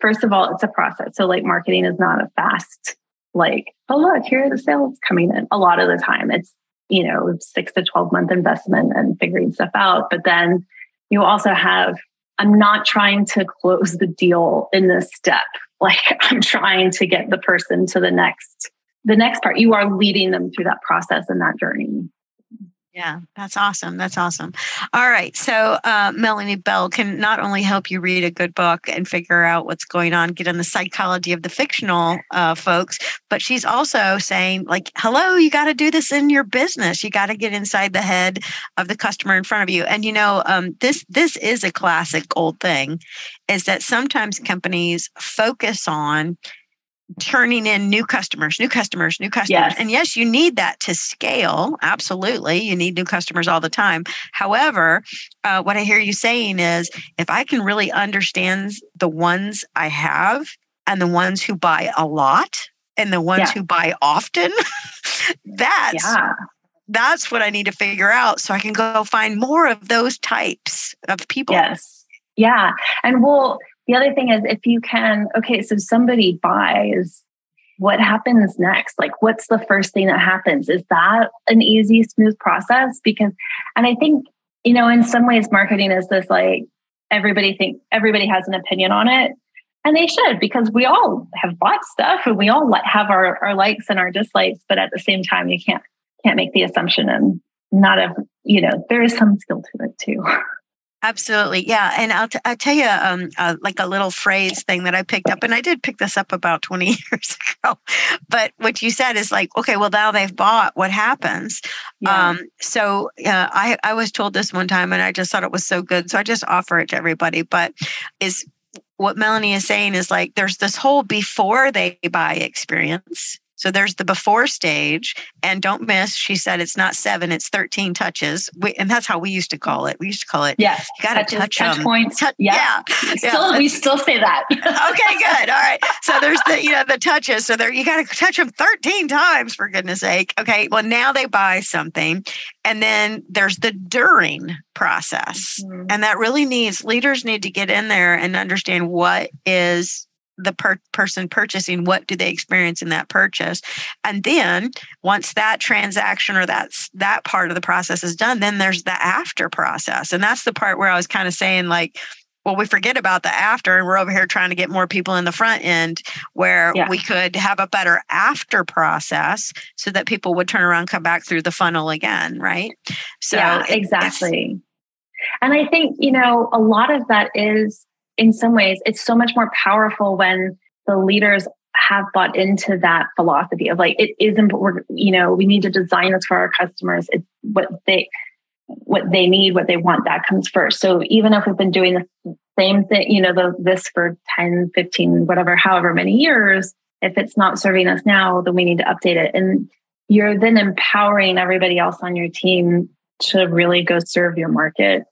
first of all, it's a process. So like marketing is not a fast, like, oh, look, here are the sales coming in. A lot of the time it's, you know, six to 12 month investment and figuring stuff out. But then you also have, I'm not trying to close the deal in this step. Like I'm trying to get the person to the next, the next part. You are leading them through that process and that journey. Yeah, that's awesome. That's awesome. All right. So, uh, Melanie Bell can not only help you read a good book and figure out what's going on, get in the psychology of the fictional uh, folks, but she's also saying, like, hello, you got to do this in your business. You got to get inside the head of the customer in front of you. And you know, um, this this is a classic old thing, is that sometimes companies focus on turning in new customers, new customers, new customers. Yes. And yes, you need that to scale. Absolutely. You need new customers all the time. However, uh, what I hear you saying is if I can really understand the ones I have and the ones who buy a lot and the ones yeah. who buy often, that's. Yeah. That's what I need to figure out so I can go find more of those types of people. Yes. Yeah. And we'll, the other thing is if you can, okay, so somebody buys, what happens next? Like, what's the first thing that happens? Is that an easy, smooth process? Because, and I think, you know, in some ways, marketing is this like everybody think everybody has an opinion on it. And they should, because we all have bought stuff and we all have our, our likes and our dislikes, but at the same time, you can't can't make the assumption and not a you know, there is some skill to it too. Absolutely. Yeah. And I'll, t- I'll tell you um, uh, like a little phrase thing that I picked up, and I did pick this up about 20 years ago. But what you said is like, okay, well, now they've bought, what happens? Yeah. Um, so uh, I, I was told this one time, and I just thought it was so good. So I just offer it to everybody. But is what Melanie is saying is like, there's this whole before they buy experience so there's the before stage, and don't miss. She said it's not seven; it's thirteen touches, we, and that's how we used to call it. We used to call it. Yes, you got to touch, touch points. Touch, yeah, yeah. Still, yeah. we still say that. okay, good. All right. So there's the you know the touches. So there you got to touch them thirteen times for goodness sake. Okay. Well, now they buy something, and then there's the during process, mm-hmm. and that really needs leaders need to get in there and understand what is the per- person purchasing what do they experience in that purchase? And then once that transaction or that's that part of the process is done then there's the after process. And that's the part where i was kind of saying like well we forget about the after and we're over here trying to get more people in the front end where yeah. we could have a better after process so that people would turn around come back through the funnel again right? So yeah, exactly. And i think you know a lot of that is in some ways, it's so much more powerful when the leaders have bought into that philosophy of like it is important. You know, we need to design this for our customers. It's what they what they need, what they want. That comes first. So even if we've been doing the same thing, you know, the, this for 10, 15, whatever, however many years, if it's not serving us now, then we need to update it. And you're then empowering everybody else on your team to really go serve your market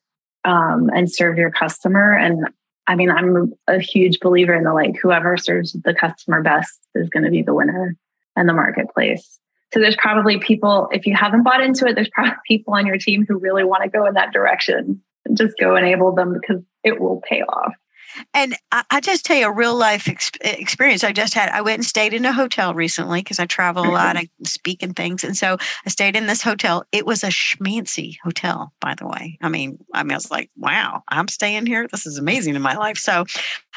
um, and serve your customer. And I mean, I'm a huge believer in the like whoever serves the customer best is going to be the winner in the marketplace. So there's probably people, if you haven't bought into it, there's probably people on your team who really want to go in that direction. Just go enable them because it will pay off. And I, I, just tell you a real life ex- experience I just had. I went and stayed in a hotel recently because I travel a lot, mm-hmm. I speak and things, and so I stayed in this hotel. It was a schmancy hotel, by the way. I mean, I mean, I was like, wow, I'm staying here. This is amazing in my life. So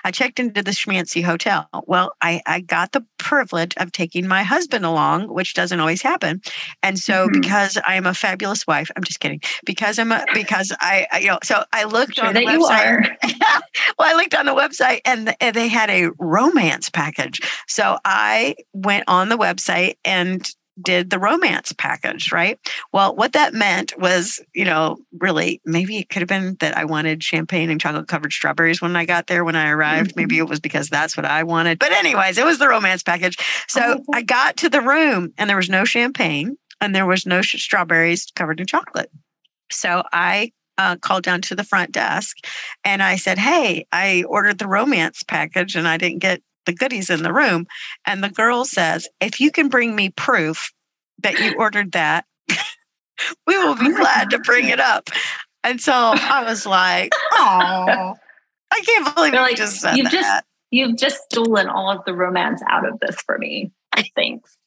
I checked into the Schmancy Hotel. Well, I, I got the privilege of taking my husband along, which doesn't always happen. And so mm-hmm. because I am a fabulous wife, I'm just kidding. Because I'm a, because I, I you know, so I looked sure on the website. well, I looked on the website and they had a romance package. So I went on the website and did the romance package, right? Well, what that meant was, you know, really maybe it could have been that I wanted champagne and chocolate covered strawberries when I got there when I arrived. Mm-hmm. Maybe it was because that's what I wanted. But, anyways, it was the romance package. So oh, I got to the room and there was no champagne and there was no strawberries covered in chocolate. So I uh, called down to the front desk and I said, Hey, I ordered the romance package and I didn't get the goodies in the room. And the girl says, if you can bring me proof that you ordered that, we will be glad to bring it up. And so I was like, oh, I can't believe you like, just said you've that. just you've just stolen all of the romance out of this for me. Thanks.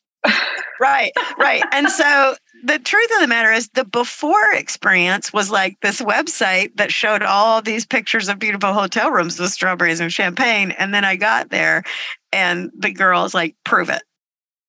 Right, right. And so the truth of the matter is the before experience was like this website that showed all these pictures of beautiful hotel rooms with strawberries and champagne. And then I got there and the girl's like, prove it.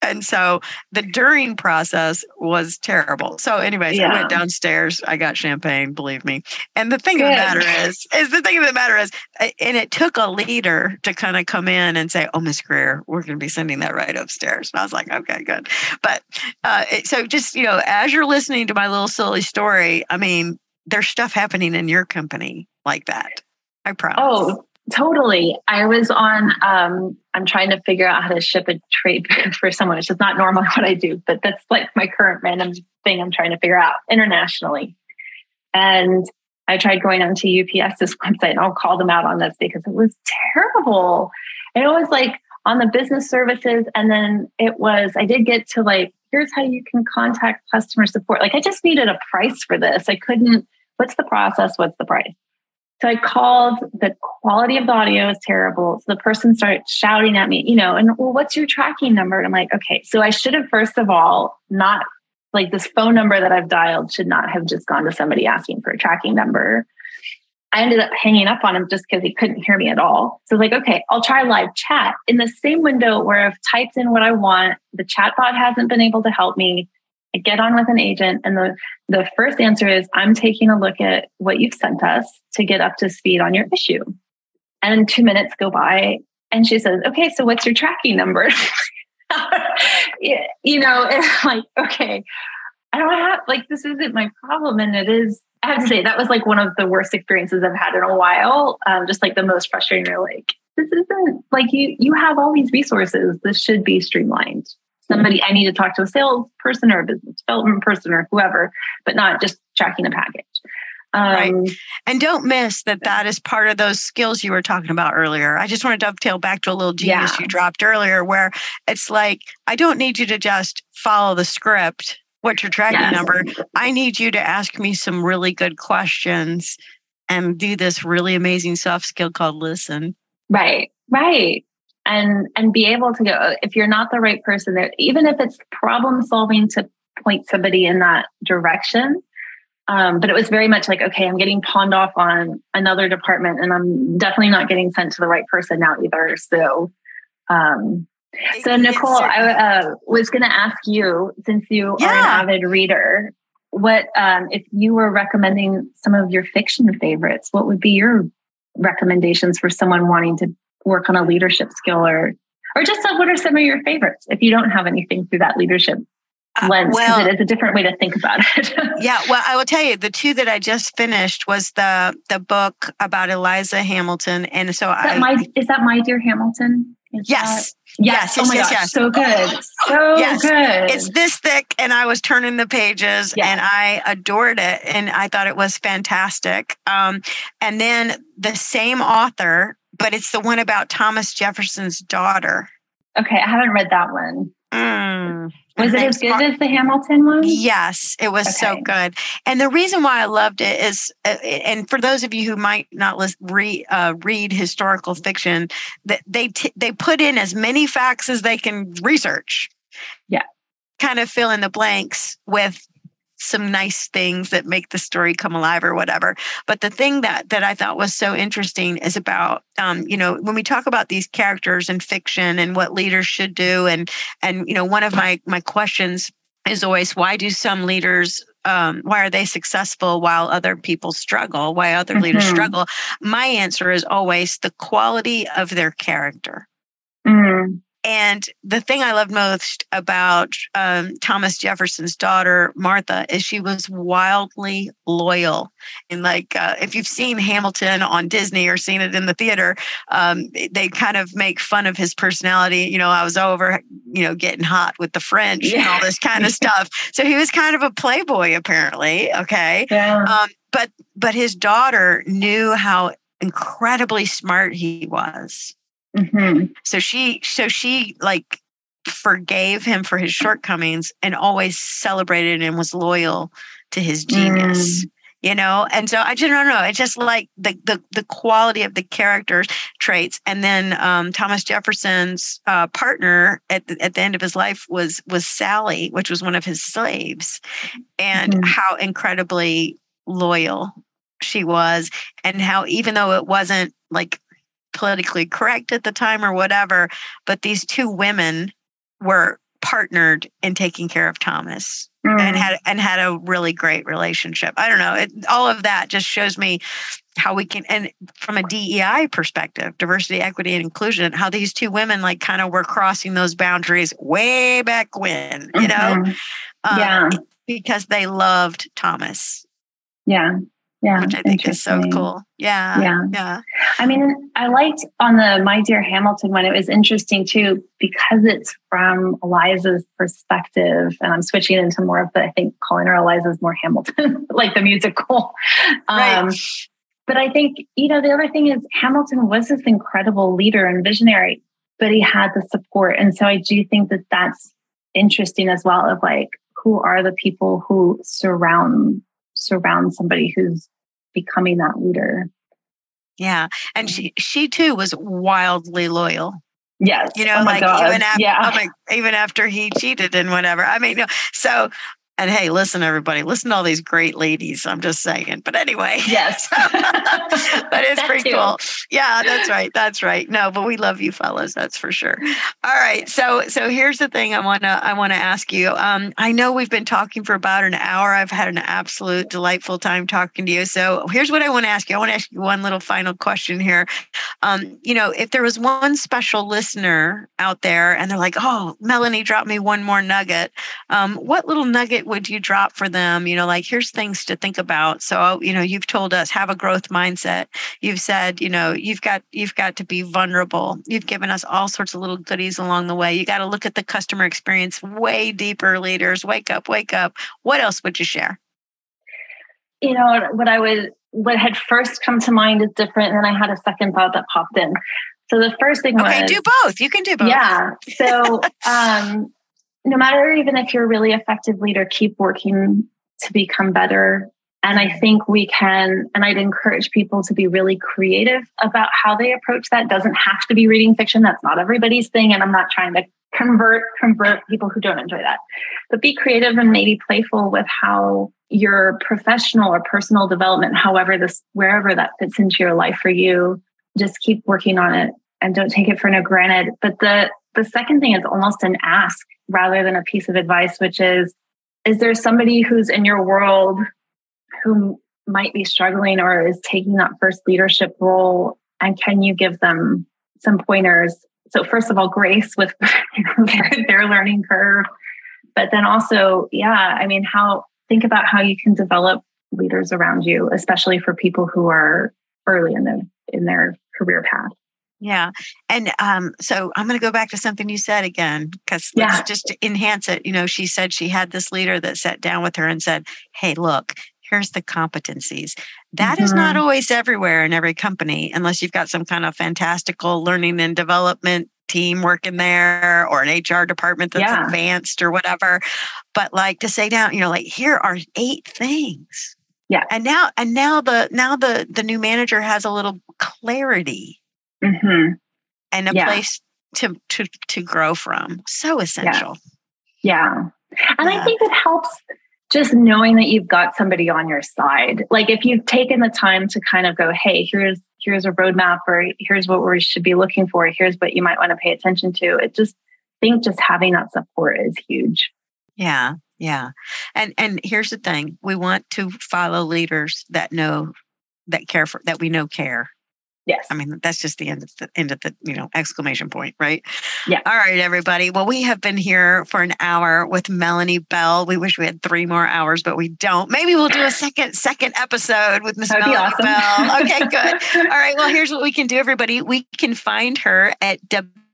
And so the during process was terrible. So, anyways, I went downstairs. I got champagne, believe me. And the thing of the matter is, is the thing of the matter is, uh, and it took a leader to kind of come in and say, "Oh, Miss Greer, we're going to be sending that right upstairs." And I was like, "Okay, good." But uh, it- so, just you know, as you're listening to my little silly story, I mean, there's stuff happening in your company like that. I promise. Oh, totally. I was on um I'm trying to figure out how to ship a trade for someone. It's just not normally what I do, but that's like my current random thing I'm trying to figure out internationally. And I tried going onto UPS's website and I'll call them out on this because it was terrible. And it was like on the business services. And then it was, I did get to like, here's how you can contact customer support. Like I just needed a price for this. I couldn't, what's the process? What's the price? So I called, the quality of the audio is terrible. So the person started shouting at me, you know, and well, what's your tracking number? And I'm like, okay, so I should have, first of all, not like this phone number that I've dialed should not have just gone to somebody asking for a tracking number. I ended up hanging up on him just because he couldn't hear me at all. So I was like, okay, I'll try live chat in the same window where I've typed in what I want. The chatbot hasn't been able to help me. I get on with an agent, and the the first answer is, I'm taking a look at what you've sent us to get up to speed on your issue. And two minutes go by, and she says, okay, so what's your tracking number? You know, I'm like, okay, I don't have like this isn't my problem, and it is. I have to say that was like one of the worst experiences I've had in a while. Um, just like the most frustrating. You're like, this isn't like you. You have all these resources. This should be streamlined. Somebody, I need to talk to a salesperson or a business development person or whoever, but not just tracking a package. Um, And don't miss that that is part of those skills you were talking about earlier. I just want to dovetail back to a little genius Yeah. you dropped earlier, where it's like, I don't need you to just follow the script, what's your tracking Yes. number. I need you to ask me some really good questions and do this really amazing soft skill called listen. Right, right. And and be able to go if you're not the right person there, even if it's problem solving to point somebody in that direction. Um, but it was very much like, okay, I'm getting pawned off on another department and I'm definitely not getting sent to the right person now either. So um so Nicole, I uh, was going to ask you, since you are an avid reader, what um, if you were recommending some of your fiction favorites? What would be your recommendations for someone wanting to work on a leadership skill, or or just what are some of your favorites? If you don't have anything through that leadership Uh, lens, because well- it is a different way to think about it. Yeah, well, I will tell you, the two that I just finished was the the book about Eliza Hamilton, and so is I my is that my dear Hamilton? Is that- yes, Yes. Yes, oh yes, my yes, gosh. yes. So good. So Yes. good. it's this thick and i was turning the pages Yes. and i adored it and i thought it was fantastic um, and then the same author but it's the one about thomas jefferson's daughter okay. I haven't read that one. Mm. Was it as good Mar- as the Hamilton one? Yes, it was so good. And the reason why I loved it is, uh, and for those of you who might not lis- re, uh, read historical fiction, that they t- they put in as many facts as they can research. Yeah. kind of fill in the blanks with some nice things that make the story come alive or whatever. But the thing that that I thought was so interesting is about um, you know when we talk about these characters in fiction and what leaders should do, and and you know one of my my questions is always why do some leaders um, why are they successful while other people struggle why other leaders Mhm. struggle my answer is always the quality of their character Mm, and the thing I loved most about um, Thomas Jefferson's daughter, Martha, is she was wildly loyal. And like, uh, if you've seen Hamilton on Disney or seen it in the theater, um, they- kind of make fun of his personality. You know, I was over, you know, getting hot with the French and all this kind of stuff. So he was kind of a playboy, apparently. Okay. yeah. Um, but but his daughter knew how incredibly smart he was hmm so she so she like forgave him for his shortcomings and always celebrated and was loyal to his genius you know? And so i just don't know it's just like the the, the quality of the character traits. And then um, thomas jefferson's uh, partner at the, at the end of his life was was sally which was one of his slaves and mm-hmm. how incredibly loyal she was and how even though it wasn't like politically correct at the time or whatever but these two women were partnered in taking care of thomas mm. and had and had a really great relationship. I don't know. It, all of that just shows me how we can and from a DEI perspective, diversity, equity, and inclusion, how these two women like kind of were crossing those boundaries way back when, you mm-hmm. know? Um, yeah. Because they loved Thomas. Yeah. Yeah. Which I think is so cool. Yeah. Yeah. Yeah. I mean, I liked on the My Dear Hamilton one, it was interesting too, because it's from Eliza's perspective. And I'm switching into more of the, I think calling her Eliza's more Hamilton, like the musical. Right. Um, but I think, you know, the other thing is Hamilton was this incredible leader and visionary, but he had the support. And so I do think that that's interesting as well of like, who are the people who surround surround somebody who's becoming that leader. Yeah. And she she too was wildly loyal. Yes. You know, oh like even after yeah. Oh like, even after he cheated and whatever. I mean, so and hey, listen, everybody, listen to all these great ladies. I'm just saying. But anyway. Yes. that is it's pretty too. cool. Yeah, that's right. That's right. No, but we love you fellas, that's for sure. All right. So so here's the thing I wanna I wanna ask you. Um, I know we've been talking for about an hour. I've had an absolute delightful time talking to you. So here's what I want to ask you. I want to ask you one little final question here. Um, you know, if there was one special listener out there and they're like, oh, Melanie dropped me one more nugget, um, what little nugget would you drop for them? You know, like here's things to think about. So, you know, you've told us have a growth mindset. You've said, you know, you've got you've got to be vulnerable. You've given us all sorts of little goodies along the way. You got to look at the customer experience way deeper, leaders. Wake up, wake up. What else would you share? You know, what I would what had first come to mind is different. And then I had a second thought that popped in. So the first thing okay, was do both. You can do both. Yeah. So um no matter even if you're a really effective leader, keep working to become better. And I think we can, and I'd encourage people to be really creative about how they approach that. Doesn't have to be reading fiction. That's not everybody's thing. And I'm not trying to convert, convert people who don't enjoy that. But be creative and maybe playful with how your professional or personal development, however this, wherever that fits into your life for you, just keep working on it and don't take it for no granted. But the the second thing is almost an ask rather than a piece of advice, which is Is there somebody who's in your world who might be struggling or is taking that first leadership role? And can you give them some pointers? So, first of all, grace with their, learning curve. But then also, yeah, I mean, how think about how you can develop leaders around you, especially for people who are early in the in their career path. Yeah. And um, so I'm going to go back to something you said again, because yeah. just to enhance it. You know, she said she had this leader that sat down with her and said, Hey, look, here's the competencies. That mm-hmm. is not mm-hmm. always everywhere in every company, unless you've got some kind of fantastical learning and development team working there or an HR department that's yeah. advanced or whatever. But like to say down, you know, like here are eight things. Yeah. And now and now the now the the new manager has a little clarity mm-hmm. and a yeah. place to to to grow from. So essential. Yeah. yeah. And yeah. I think it helps just knowing that you've got somebody on your side. Like if you've taken the time to kind of go, hey, here's here's a roadmap or here's what we should be looking for, here's what you might want to pay attention to. It just think just having that support is huge. Yeah. Yeah. And and here's the thing. We want to follow leaders that know that care for that we know care Yes. I mean, that's just the end of the end of the, you know, exclamation point, right? Yeah. All right, everybody. Well, we have been here for an hour with Melanie Bell. We wish we had three more hours, but we don't. Maybe we'll do a second second episode with Miss Melanie awesome. Bell. Okay, good. All right. Well, here's what we can do, everybody. We can find her at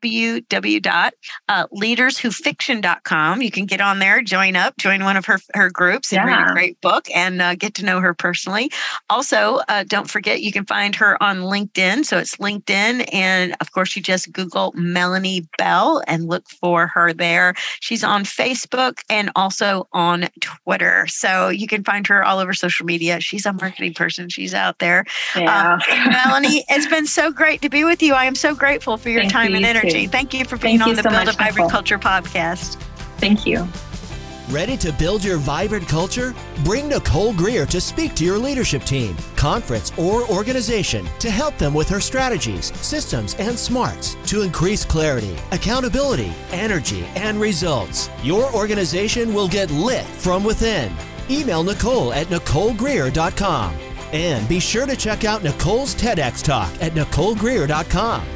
www.leaderswhofiction.com. You can get on there, join up, join one of her, her groups, and yeah. read a great book and uh, get to know her personally. Also, uh, don't forget you can find her on LinkedIn. So it's LinkedIn. And of course, you just Google Melanie Bell and look for her there. She's on Facebook and also on Twitter. So you can find her all over social media. She's a marketing person, she's out there. Yeah. Um, Melanie, it's been so great to be with you. I am so grateful for your Thank time you, and energy. Too. Thank you for being Thank on the so Build a Vibrant Culture podcast. Thank you. Ready to build your vibrant culture? Bring Nicole Greer to speak to your leadership team, conference, or organization to help them with her strategies, systems, and smarts to increase clarity, accountability, energy, and results. Your organization will get lit from within. Email Nicole at NicoleGreer.com. And be sure to check out Nicole's TEDx Talk at NicoleGreer.com.